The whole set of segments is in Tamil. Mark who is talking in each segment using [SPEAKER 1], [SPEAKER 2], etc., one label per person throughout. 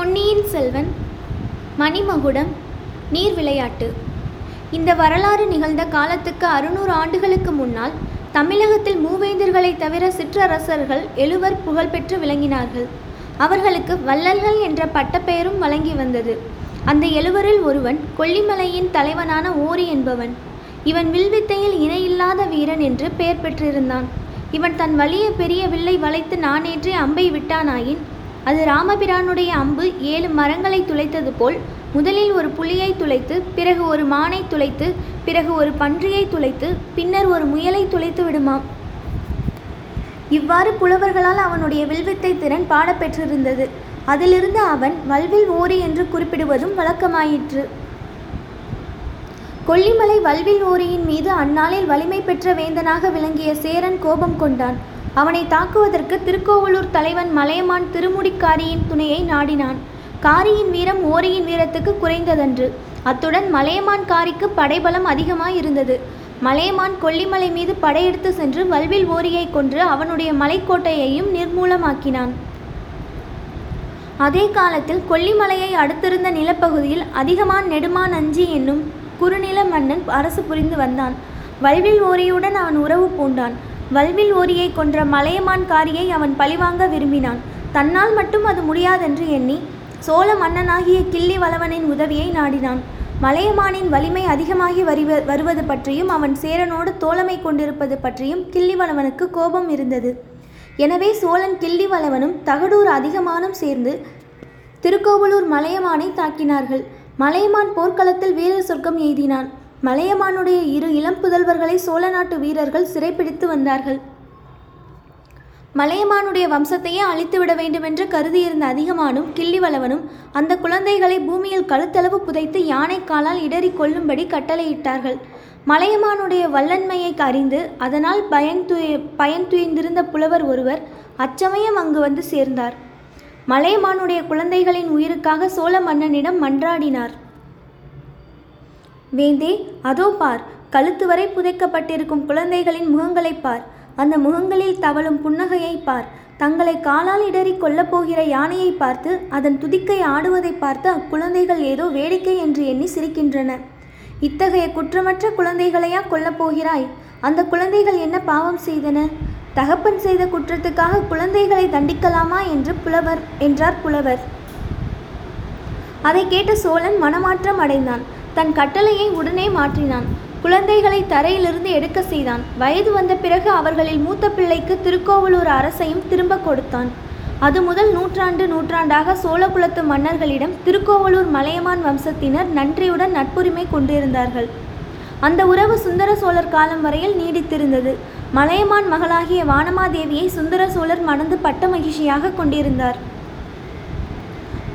[SPEAKER 1] பொன்னியின் செல்வன் மணிமகுடம் நீர் விளையாட்டு இந்த வரலாறு நிகழ்ந்த காலத்துக்கு அறுநூறு ஆண்டுகளுக்கு முன்னால் தமிழகத்தில் மூவேந்தர்களைத் தவிர சிற்றரசர்கள் எழுவர் புகழ்பெற்று விளங்கினார்கள். அவர்களுக்கு வள்ளல்கள் என்ற பட்டப்பெயரும் வழங்கி வந்தது. அந்த எழுவரில் ஒருவன் கொல்லிமலையின் தலைவனான ஓரி என்பவன். இவன் வில்வித்தையில் இணையில்லாத வீரன் என்று பெயர் பெற்றிருந்தான். இவன் தன் வலிய பெரிய வில்லை வளைத்து நானேற்றி அம்பை விட்டானாயின் அது ராமபிரானுடைய அம்பு ஏழு மரங்களை துளைத்தது போல் முதலில் ஒரு புலியை துளைத்து பிறகு ஒரு மானை துளைத்து பிறகு ஒரு பன்றியை துளைத்து பின்னர் ஒரு முயலை துளைத்து விடுமாம். இவ்வாறு புலவர்களால் அவனுடைய வில்வித்தை திறன் பாடப்பெற்றிருந்தது அதிலிருந்து அவன் வல்வில் ஓரி என்று குறிப்பிடுவதும் வழக்கமாயிற்று. கொல்லிமலை வல்வில் ஓரியின் மீது அந்நாளில் வலிமை பெற்ற வேந்தனாக விளங்கிய சேரன் கோபம் கொண்டான். அவனை தாக்குவதற்கு திருக்கோவலூர் தலைவன் மலையமான் திருமுடிக்காரியின் துணையை நாடினான். காரியின் வீரம் ஓரியின் வீரத்துக்கு குறைந்ததன்று. அத்துடன் மலையமான் காரிக்கு படைபலம் அதிகமாய் இருந்தது. மலையமான் கொல்லிமலை மீது படையெடுத்து சென்று வல்வில் ஓரியை கொன்று அவனுடைய மலைக்கோட்டையையும் நிர்மூலமாக்கினான். அதே காலத்தில் கொல்லிமலையை அடுத்திருந்த நிலப்பகுதியில் அதிகமான் நெடுமான் அஞ்சி என்னும் குறுநில மன்னன் அரசு புரிந்து வந்தான். வல்வில் ஓரியுடன் அவன் உறவு பூண்டான். வல்வில் ஓரியை கொன்ற மலையமான் காரியை அவன் பழிவாங்க விரும்பினான். தன்னால் மட்டும் அது முடியாதென்று எண்ணி சோழ மன்னனாகிய கிள்ளி வளவனின் உதவியை நாடினான். மலையமானின் வலிமை அதிகமாகி வருவ வருவது பற்றியும் அவன் சேரனோடு தோழமை கொண்டிருப்பது பற்றியும் கிள்ளிவளவனுக்கு கோபம் இருந்தது. எனவே சோழன் கிள்ளிவளவனும் தகடூர் அதிகமானும் சேர்ந்து திருக்கோவலூர் மலையமானை தாக்கினார்கள். மலையமான் போர்க்களத்தில் வீரர் சொர்க்கம் எய்தினான். மலையமானுடைய இரு இளம் புதல்வர்களை சோழ நாட்டு வீரர்கள் சிறைப்பிடித்து வந்தார்கள். மலையமானுடைய வம்சத்தையே அழித்துவிட வேண்டுமென்று கருதியிருந்த அதிகமானும் கிள்ளிவளவனும் அந்த குழந்தைகளை பூமியில் கழுத்தளவு புதைத்து யானை காலால் இடறி கொள்ளும்படி கட்டளையிட்டார்கள். மலையமானுடைய வல்லன்மையை அறிந்து அதனால் பயன் துய பயன் துய்ந்திருந்த புலவர் ஒருவர் அச்சமயம் அங்கு வந்து சேர்ந்தார். மலையமானுடைய குழந்தைகளின் உயிருக்காக சோழ மன்னனிடம் மன்றாடினார். வேந்தே அதோ பார் கழுத்து வரை புதைக்கப்பட்டிருக்கும் குழந்தைகளின் முகங்களைப் பார். அந்த முகங்களில் தவழும் புன்னகையை பார். தங்களை காலால் இடறி கொல்லப் போகிற யானையை பார்த்து அதன் துதிக்கை ஆடுவதை பார்த்து அக்குழந்தைகள் ஏதோ வேடிக்கை என்று எண்ணி சிரிக்கின்றன. இத்தகைய குற்றமற்ற குழந்தைகளையா கொல்லப் போகிறாய்? அந்த குழந்தைகள் என்ன பாவம் செய்தன? தகப்பன் செய்த குற்றத்துக்காக குழந்தைகளை தண்டிக்கலாமா என்று புலவர் என்றார் புலவர். அதை கேட்ட சோழன் மனமாற்றம் அடைந்தான். தன் கட்டளையை உடனே மாற்றினான். குழந்தைகளை தரையிலிருந்து எடுக்க செய்தான். வயது வந்த பிறகு அவர்களில் மூத்த பிள்ளைக்கு திருக்கோவலூர் அரசையும் திரும்ப கொடுத்தான். அது முதல் நூற்றாண்டு நூற்றாண்டாக சோழகுலத்து மன்னர்களிடம் திருக்கோவலூர் மலையமான் வம்சத்தினர் நன்றியுடன் நட்புரிமை கொண்டிருந்தார்கள். அந்த உறவு சுந்தர சோழர் காலம் வரையில் நீடித்திருந்தது. மலையமான் மகளாகிய வானமாதேவியை சுந்தர சோழர் மணந்து பட்ட மகிழ்ச்சியாக கொண்டிருந்தார்.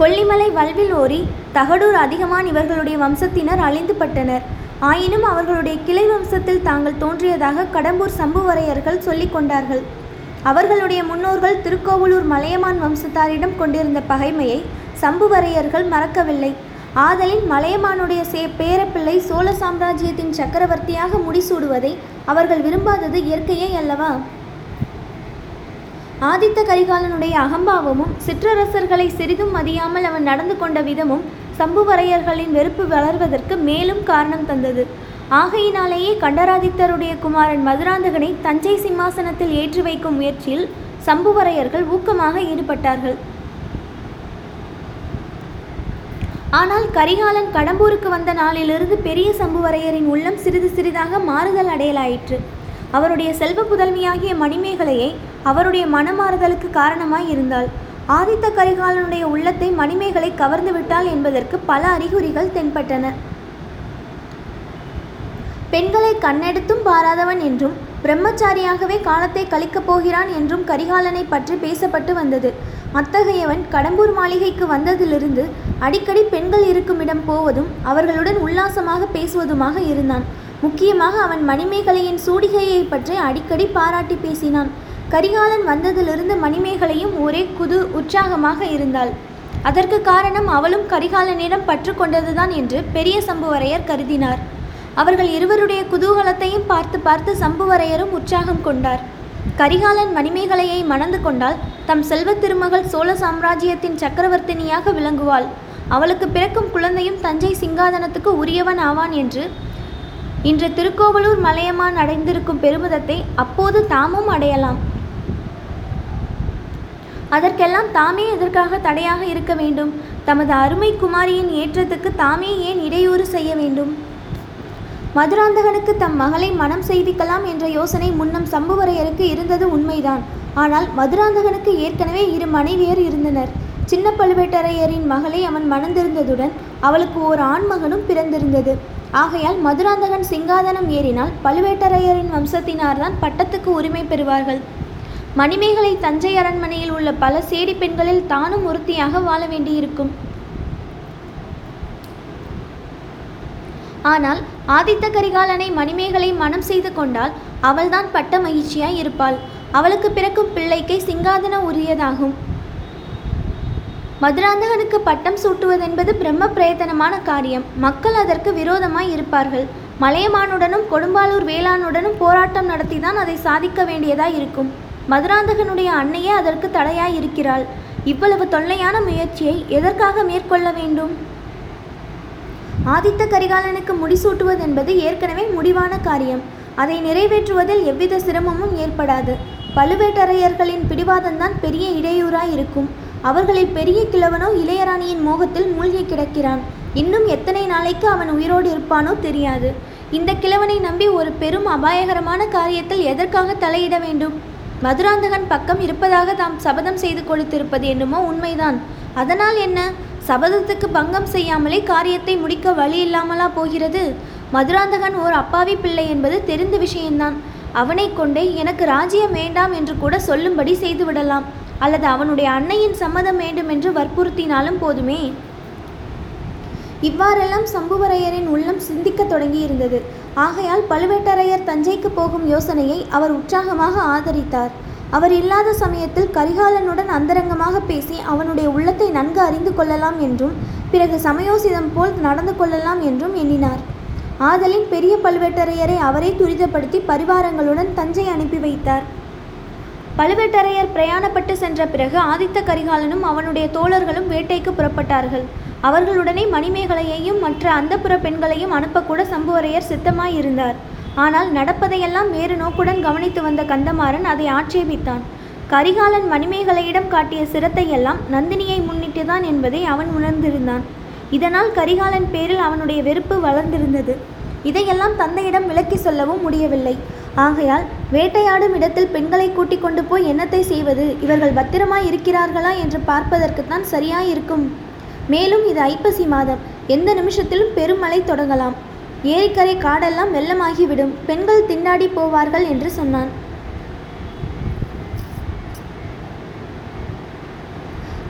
[SPEAKER 1] கொல்லிமலை வல்வில் ஓரி தகடூர் அதிகமான் இவர்களுடைய வம்சத்தினர் அழிந்துபட்டனர். ஆயினும் அவர்களுடைய கிளை வம்சத்தில் தாங்கள் தோன்றியதாக கடம்பூர் சம்புவரையர்கள் சொல்லிக் கொண்டார்கள். அவர்களுடைய முன்னோர்கள் திருக்கோவலூர் மலையமான் வம்சத்தாரிடம் கொண்டிருந்த பகைமையை சம்புவரையர்கள் மறக்கவில்லை. ஆதலின் மலையமானுடைய சே பேரப்பிள்ளை சோழ சாம்ராஜ்யத்தின் சக்கரவர்த்தியாக முடிசூடுவதை அவர்கள் விரும்பாதது இயற்கையே அல்லவா? ஆதித்த கரிகாலனுடைய அகம்பாவமும் சிற்றரசர்களை சிறிதும் மதியாமல் அவன் நடந்து கொண்ட விதமும் சம்புவரையர்களின் வெறுப்பு வளர்வதற்கு மேலும் காரணம் தந்தது. ஆகையினாலேயே கண்டராதித்தருடைய குமாரன் மதுராந்தகனை தஞ்சை சிம்மாசனத்தில் ஏற்றி வைக்கும் முயற்சியில் சம்புவரையர்கள் ஊக்கமாக ஈடுபட்டார்கள். ஆனால் கரிகாலன் கடம்பூருக்கு வந்த நாளிலிருந்து பெரிய சம்புவரையரின் உள்ளம் சிறிது சிறிதாக மாறுதல் அடையலாயிற்று. அவருடைய செல்வ புதல்வியாகிய மணிமேகலையை அவருடைய மனமாறுதலுக்கு காரணமாய் இருந்தாள். ஆதித்த கரிகாலனுடைய உள்ளத்தை மணிமேகலை கவர்ந்து விட்டாள் என்பதற்கு பல அறிகுறிகள் தென்பட்டன. பெண்களை கண்ணெடுத்தும் பாராதவன் என்றும் பிரம்மச்சாரியாகவே காலத்தை கழிக்கப் போகிறான் என்றும் கரிகாலனை பற்றி பேசப்பட்டு வந்தது. அத்தகையவன் கடம்பூர் மாளிகைக்கு வந்ததிலிருந்து அடிக்கடி பெண்கள் இருக்குமிடம் போவதும் அவர்களுடன் உல்லாசமாக பேசுவதுமாக இருந்தான். முக்கியமாக அவன் மணிமேகலையின் சூடிகையை பற்றி அடிக்கடி பாராட்டி பேசினான். கரிகாலன் வந்ததிலிருந்து மணிமேகலையும் ஒரே குது உற்சாகமாக இருந்தாள். அதற்கு காரணம் அவளும் கரிகாலனிடம் பற்று கொண்டதுதான் என்று பெரிய சம்புவரையர் கருதினார். அவர்கள் இருவருடைய குதூகலத்தையும் பார்த்து பார்த்து சம்புவரையரும் உற்சாகம் கொண்டார். கரிகாலன் மணிமேகலையை மணந்து கொண்டால் தம் செல்வத் திருமகள் சோழ சாம்ராஜ்யத்தின் சக்கரவர்த்தினியாக விளங்குவாள். அவளுக்கு பிறக்கும் குழந்தையும் தஞ்சை சிங்காதனத்துக்கு உரியவன் ஆவான் என்று இன்று திருக்கோவலூர் மலையமான் அடைந்திருக்கும் பெருமிதத்தை அப்போது தாமும் அடையலாம். அதற்கெல்லாம் தாமே எதற்காக தடையாக இருக்க வேண்டும்? தமது அருமை குமாரியின் ஏற்றத்துக்கு தாமே ஏன் இடையூறு செய்ய வேண்டும்? மதுராந்தகனுக்கு தம் மகளை மனம் செய்விக்கலாம் என்ற யோசனை முன்னம் சம்புவரையருக்கு இருந்தது உண்மைதான். ஆனால் மதுராந்தகனுக்கு ஏற்கனவே இரு மனைவியர் இருந்தனர். சின்ன பழுவேட்டரையரின் மகளை அவன் மணந்திருந்ததுடன் அவளுக்கு ஓர் ஆண்மகனும் பிறந்திருந்தது. ஆகையால் மதுராந்தகன் சிங்காதனம் ஏறினால் பழுவேட்டரையரின் வம்சத்தினார்தான் பட்டத்துக்கு உரிமை பெறுவார்கள். மணிமேகலை தஞ்சை அரண்மனையில் உள்ள பல சேடி பெண்களில் தானும் ஒருத்தியாக வாழ வேண்டியிருக்கும். ஆனால் ஆதித்த கரிகாலனை மணிமேகலை மனம் செய்து கொண்டால் அவள்தான் பட்ட மகிழ்ச்சியாய் இருப்பாள். அவளுக்கு பிறக்கும் பிள்ளைக்கே சிங்காதன உரியதாகும். மதுராந்தகனுக்கு பட்டம் சூட்டுவதென்பது பிரம்ம பிரயத்தனமான காரியம். மக்கள் அதற்கு விரோதமாய் இருப்பார்கள். மலையமானுடனும் கொடும்பாலூர் வேளானுடனும் போராட்டம் நடத்திதான் அதை சாதிக்க வேண்டியதாய் இருக்கும். மதுராந்தகனுடைய அன்னையே அதற்கு தடையாய் இருக்கிறாள் இவ்வளவு தொல்லையான முயற்சியை எதற்காக மேற்கொள்ள வேண்டும்? ஆதித்த கரிகாலனுக்கு முடிசூட்டுவதென்பது ஏற்கனவே முடிவான காரியம். அதை நிறைவேற்றுவதில் எவ்வித சிரமமும் ஏற்படாது. பழுவேட்டரையர்களின் பிடிவாதம்தான் பெரிய இடையூறாய் இருக்கும் அவர்களில் பெரிய கிழவனோ இளையராணியின் மோகத்தில் மூழ்கி கிடக்கிறான். இன்னும் எத்தனை நாளைக்கு அவன் உயிரோடு இருப்பானோ தெரியாது. இந்த கிழவனை நம்பி ஒரு பெரும் அபாயகரமான காரியத்தில் எதற்காக தலையிட வேண்டும்? மதுராந்தகன் பக்கம் இருப்பதாக தாம் சபதம் செய்து கொடுத்திருப்பது என்னமோ உண்மைதான். அதனால் என்ன? சபதத்துக்கு பங்கம் செய்யாமலே காரியத்தை முடிக்க வழி இல்லாமலா போகிறது? மதுராந்தகன் ஓர் அப்பாவி பிள்ளை என்பது தெரிந்த விஷயம்தான் அவனை கொண்டே எனக்கு ராஜ்யம் வேண்டாம் என்று கூட சொல்லும்படி செய்துவிடலாம் அல்லது அவனுடைய அன்னையின் சம்மதம் வேண்டும் என்று வற்புறுத்தினாலும் போதுமே. இவ்வாறெல்லாம் சம்புவரையரின் உள்ளம் சிந்திக்கத் தொடங்கியிருந்தது. ஆகையால் பழுவேட்டரையர் தஞ்சைக்கு போகும் யோசனையை அவர் உற்சாகமாக ஆதரித்தார். அவர் இல்லாத சமயத்தில் கரிகாலனுடன் அந்தரங்கமாக பேசி அவனுடைய உள்ளத்தை நன்கு அறிந்து கொள்ளலாம் என்றும் பிறகு சமயோசிதம் போல் நடந்து கொள்ளலாம் என்றும் எண்ணினார். ஆதலின் பெரிய பழுவேட்டரையரை அவரே துரிதப்படுத்தி பரிவாரங்களுடன் தஞ்சை அனுப்பி வைத்தார். பழுவேட்டரையர் பிரயாணப்பட்டு சென்ற பிறகு ஆதித்த கரிகாலனும் அவனுடைய தோழர்களும் வேட்டைக்கு புறப்பட்டார்கள். அவர்களுடனே மணிமேகலையையும் மற்ற அந்தப்புற பெண்களையும் அனுப்பக்கூட சம்புவரையர் சித்தமாயிருந்தார். ஆனால் நடப்பதையெல்லாம் வேறு நோக்குடன் கவனித்து வந்த கந்தமாறன் அதை ஆட்சேபித்தான். கரிகாலன் மணிமேகலையிடம் காட்டிய சிரத்தையெல்லாம் நந்தினியை முன்னிட்டுதான் என்பதை அவன் உணர்ந்திருந்தான். இதனால் கரிகாலன் பேரில் அவனுடைய வெறுப்பு வளர்ந்திருந்தது. இதையெல்லாம் தந்தையிடம் விளக்கி சொல்லவும் முடியவில்லை. ஆகையால் வேட்டையாடும் இடத்தில் பெண்களை கூட்டிக் கொண்டு போய் என்னத்தை செய்வது? இவர்கள் பத்திரமாய் இருக்கிறார்களா என்று பார்ப்பதற்குத்தான் சரியாய் இருக்கும் மேலும் இது ஐப்பசி மாதம். எந்த நிமிஷத்திலும் பெருமழை தொடங்கலாம். ஏரிக்கரை காடெல்லாம் வெள்ளமாகிவிடும். பெண்கள் திண்டாடி போவார்கள் என்று சொன்னான்.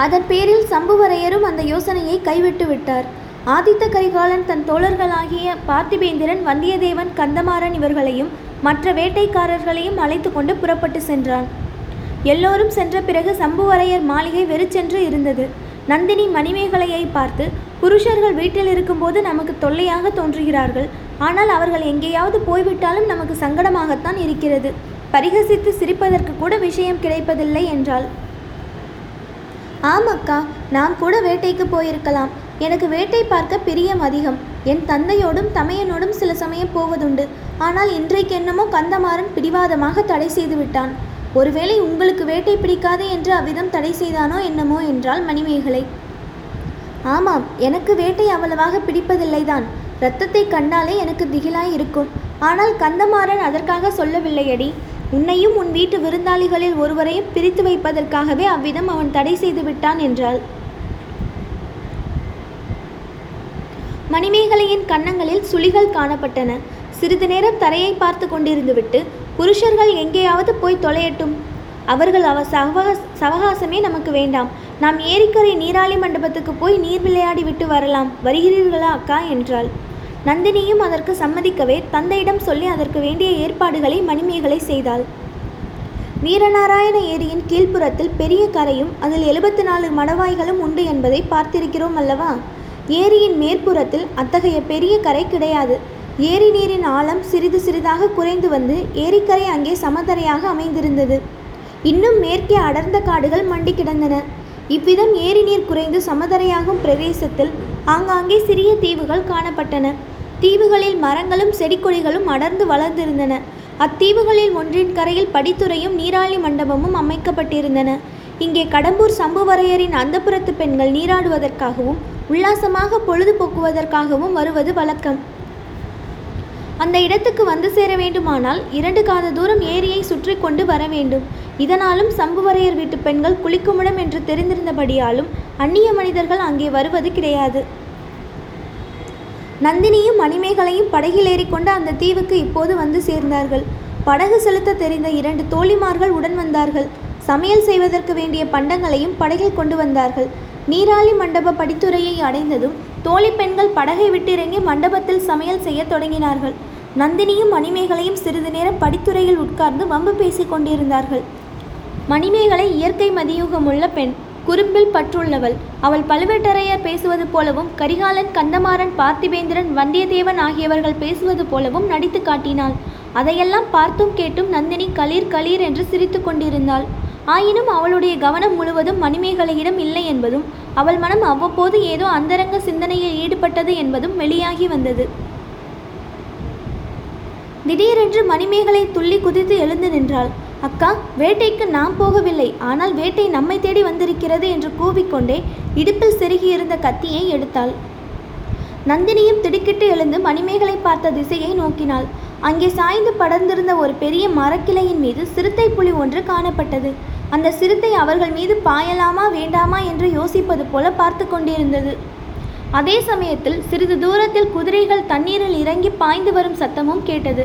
[SPEAKER 1] அதன் பேரில் சம்புவரையரும் அந்த யோசனையை கைவிட்டு விட்டார். ஆதித்த கரிகாலன் தன் தோழர்களாகிய பார்த்திபேந்திரன் வந்தியத்தேவன் கந்தமாறன் இவர்களையும் மற்ற வேட்டைக்காரர்களையும் அழைத்து கொண்டு புறப்பட்டு சென்றான். எல்லோரும் சென்ற பிறகு சம்புவரையர் மாளிகை வெறிச்சென்று இருந்தது. நந்தினி மணிமேகலையை பார்த்து புருஷர்கள் வீட்டில் இருக்கும்போது நமக்கு தொல்லையாக தோன்றுகிறார்கள். ஆனால் அவர்கள் எங்கேயாவது போய்விட்டாலும் நமக்கு சங்கடமாகத்தான் இருக்கிறது. பரிகசித்து சிரிப்பதற்கு கூட விஷயம் கிடைப்பதில்லை என்றாள். ஆமக்கா நாம் கூட வேட்டைக்கு போயிருக்கலாம். எனக்கு வேட்டை பார்க்க பிரியம் அதிகம். என் தந்தையோடும் தமையனோடும் சில சமயம் போவதுண்டு. ஆனால் இன்றைக்கு என்னமோ கந்தமாறன் பிடிவாதமாக தடை செய்து விட்டான். ஒருவேளை உங்களுக்கு வேட்டை பிடிக்காது என்று அவ்விதம் தடை செய்தானோ என்னமோ என்றாள் மணிமேகலை. ஆமாம் எனக்கு வேட்டை அவ்வளவாக பிடிப்பதில்லைதான். இரத்தத்தை கண்டாலே எனக்கு திகிலாய் இருக்கும். ஆனால் கந்தமாறன் அதற்காக சொல்லவில்லையடி. உன்னையும் உன் வீட்டு விருந்தாளிகளில் ஒருவரையும் பிரித்து வைப்பதற்காகவே அவ்விதம் அவன் தடை செய்து விட்டான் என்றாள். மணிமேகலையின் கன்னங்களில் சுளிகள் காணப்பட்டன. சிறிது நேரம் தரையை பார்த்து கொண்டிருந்துவிட்டு புருஷர்கள் எங்கேயாவது போய் தொலையட்டும். அவர்கள் அவ சவகாச சவகாசமே நமக்கு வேண்டாம். நாம் ஏரிக்கரை நீராளி மண்டபத்துக்கு போய் நீர் விளையாடி விட்டு வரலாம். வருகிறீர்களா அக்கா? என்றாள். நந்தினியும் அதற்கு சம்மதிக்கவே தந்தையிடம் சொல்லி அதற்கு வேண்டிய ஏற்பாடுகளை மணிமேகலை செய்தாள். வீரநாராயண ஏரியின் கீழ்ப்புறத்தில் பெரிய கரையும் அதில் எழுபத்தி நாலு மடவாய்களும் உண்டு என்பதை பார்த்திருக்கிறோம் அல்லவா? ஏரியின் மேற்புறத்தில் அத்தகைய பெரிய கரை கிடையாது. ஏரி நீரின் ஆழம் சிறிது சிறிதாக குறைந்து வந்து ஏரிக்கரை அங்கே சமதரையாக அமைந்திருந்தது. இன்னும் மேற்கே அடர்ந்த காடுகள் மண்டி கிடந்தன. இவ்விதம் ஏரி நீர் குறைந்து சமதரையாகும் பிரதேசத்தில் ஆங்காங்கே சிறிய தீவுகள் காணப்பட்டன. தீவுகளில் மரங்களும் செடிக்கொடிகளும் அடர்ந்து வளர்ந்திருந்தன. அத்தீவுகளில் ஒன்றின் கரையில் படித்துறையும் நீராழி மண்டபமும் அமைக்கப்பட்டிருந்தன. இங்கே கடம்பூர் சம்புவரையரின் அந்தப்புறத்து பெண்கள் நீராடுவதற்காகவும் உல்லாசமாக பொழுதுபோக்குவதற்காகவும் வருவது வழக்கம். அந்த இடத்துக்கு வந்து சேர வேண்டுமானால் இரண்டு காத தூரம் ஏரியை சுற்றி கொண்டு வர வேண்டும். இதனாலும் சம்புவரையர் வீட்டு பெண்கள் குளிக்குமிடம் என்று தெரிந்திருந்தபடியாலும் அந்நிய மனிதர்கள் அங்கே வருவது கிடையாது. நந்தினியும் மணிமேகலையும் படகில் ஏறிக்கொண்டு அந்த தீவுக்கு இப்போது வந்து சேர்ந்தார்கள். படகு செலுத்த தெரிந்த இரண்டு தோழிமார்கள் உடன் வந்தார்கள். சமையல் செய்வதற்கு வேண்டிய பண்டங்களையும் படகில் கொண்டு வந்தார்கள். நீராளி மண்டப படித்துறையை அடைந்ததும் தோழி பெண்கள் படகை விட்டிறங்கி மண்டபத்தில் சமையல் செய்யத் தொடங்கினார்கள். நந்தினியும் மணிமேகலையும் சிறிது நேரம் படித்துறையில் உட்கார்ந்து வம்பு பேசிக் கொண்டிருந்தார்கள். மணிமேகலை இயற்கை மதியூகமுள்ள பெண் குறும்பில் பற்றுள்ளவள். அவள் பழுவேட்டரையர் பேசுவது போலவும் கரிகாலன் கந்தமாறன் பார்த்திபேந்திரன் வந்தியத்தேவன் ஆகியவர்கள் பேசுவது போலவும் நடித்து காட்டினாள். அதையெல்லாம் பார்த்தும் கேட்டும் நந்தினி களீர் களீர் என்று சிரித்து கொண்டிருந்தாள். ஆயினும் அவளுடைய கவனம் முழுவதும் மணிமேகலையிடம் இல்லை என்பதும் அவள் மனம் அவ்வப்போது ஏதோ அந்தரங்க சிந்தனையில் ஈடுபட்டது என்பதும் வெளியாகி வந்தது. திடீரென்று மணிமேகலை துள்ளி குதித்து எழுந்து நின்றாள். அக்கா வேட்டைக்கு நாம் போகவில்லை. ஆனால் வேட்டை நம்மை தேடி வந்திருக்கிறது என்று கூவிக்கொண்டே இடுப்பில் செருகியிருந்த கத்தியை எடுத்தாள். நந்தினியும் திடுக்கிட்டு எழுந்து மணிமேகலை பார்த்த திசையை நோக்கினாள். அங்கே சாய்ந்து படர்ந்திருந்த ஒரு பெரிய மரக்கிளையின் மீது சிறுத்தை புலி ஒன்று காணப்பட்டது. அந்த சிறுத்தை அவர்கள் மீது பாயலாமா வேண்டாமா என்று யோசிப்பது போல பார்த்து கொண்டிருந்தது. அதே சமயத்தில் சிறிது தூரத்தில் குதிரைகள் தண்ணீரில் இறங்கி பாய்ந்து வரும் சத்தமும் கேட்டது.